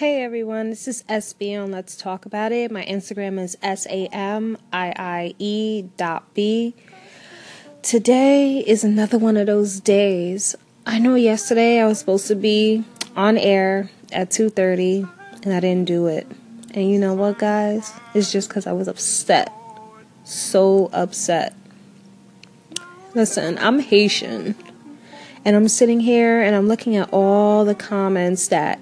Hey everyone, this is SB on Let's Talk About It. My Instagram is S A M I I E dot B. Today is another one of those days. I know yesterday I was supposed to be on air at 2:30 and I didn't do it. And you know what, guys? It's just cuz I was upset. So upset. Listen, I'm Haitian. And I'm sitting here and I'm looking at all the comments that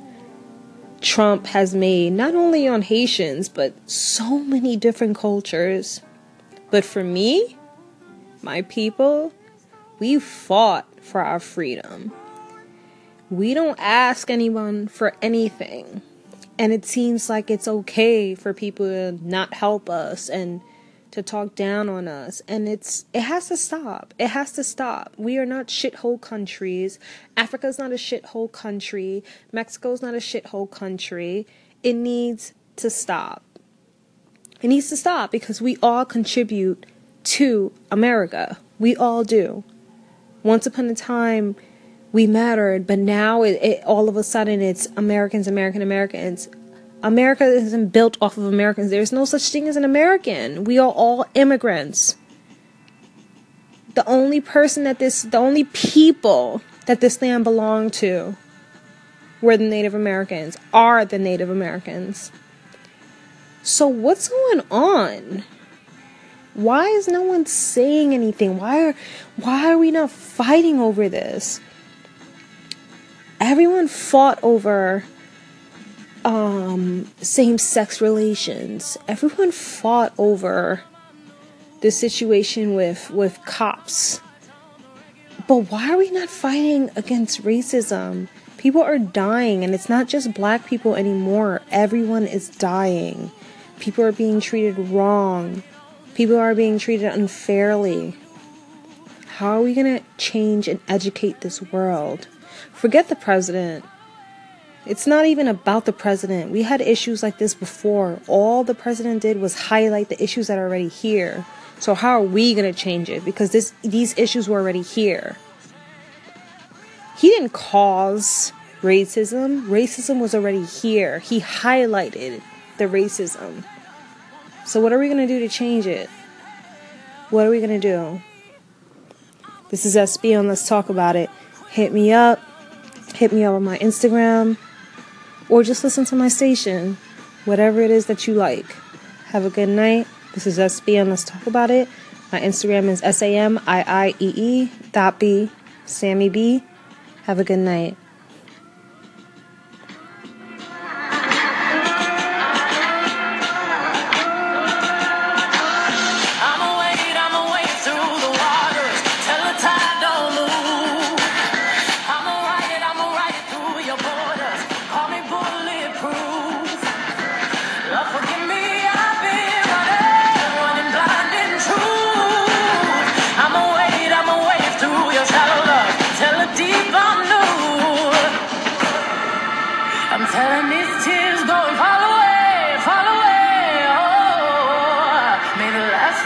Trump has made, not only on Haitians, but so many different cultures. But for me, my people, we fought for our freedom. We don't ask anyone for anything. And it seems like it's okay for people to not help us and to talk down on us. And it's it has to stop. It has to stop. We are not shithole countries. Africa's not a shithole country. Mexico's not a shithole country. It needs to stop. It needs to stop because we all contribute to america. We all do. Once upon a time we mattered but now it, it all of a sudden it's americans american americans America isn't built off of Americans. There's no such thing as an American. We are all immigrants. The only person that this, the only people that this land belonged to were the Native Americans, are the Native Americans. So what's going on? Why is no one saying anything? Why are why are we not fighting over this? Everyone fought over um, same sex relations. Everyone fought over the situation with, with cops. But why are we not fighting against racism? People are dying, and it's not just black people anymore. Everyone is dying. People are being treated wrong. People are being treated unfairly. How are we going to change and educate this world? Forget the president. It's not even about the president. We had issues like this before. All the president did was highlight the issues that are already here. So how are we going to change it? Because this these issues were already here. He didn't cause racism. Racism was already here. He highlighted the racism. So what are we going to do to change it? What are we going to do? This is SB on Let's Talk About It. Hit me up. Hit me up on my Instagram or just listen to my station, whatever it is that you like. Have a good night. This is SB and let's talk about it. My Instagram is S A M I I E E dot B, Sammy B. Have a good night.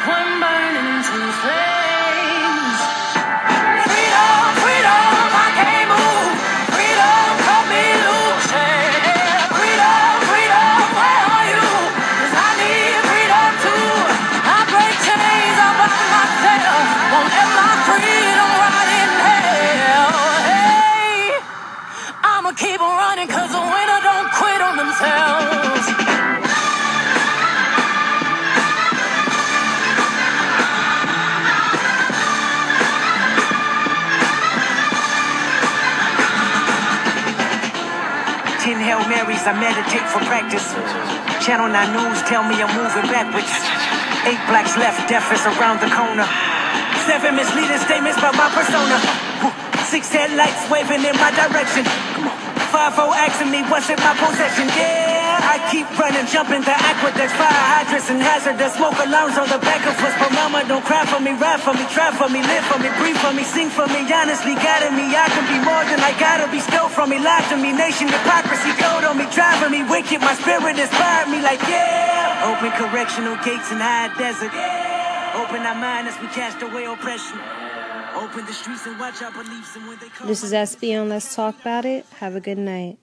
One burn into flames. Hail Marys, I meditate for practice. Channel 9 News tell me I'm moving backwards. Eight blacks left, death is around the corner. Seven misleading statements about my persona. Six headlights waving in my direction. Come on. Five O asking me what's in my possession. Yeah, keep running, jumping the aqueducts, fire hydrants and hazardous smoke alarms on the back of us. But mama, don't cry for me, ride for me, try for me, live for me, breathe for me, sing for me. Honestly, guiding me, I can be more than I gotta be. Stole from me, lied to me, nation hypocrisy, gold on me, driving me wicked. My spirit inspired me, like yeah. Open correctional gates in high desert. Open our mind as we cast away oppression. Open the streets and watch our beliefs and when they come. This is SB on Let's Talk About It. Have a good night.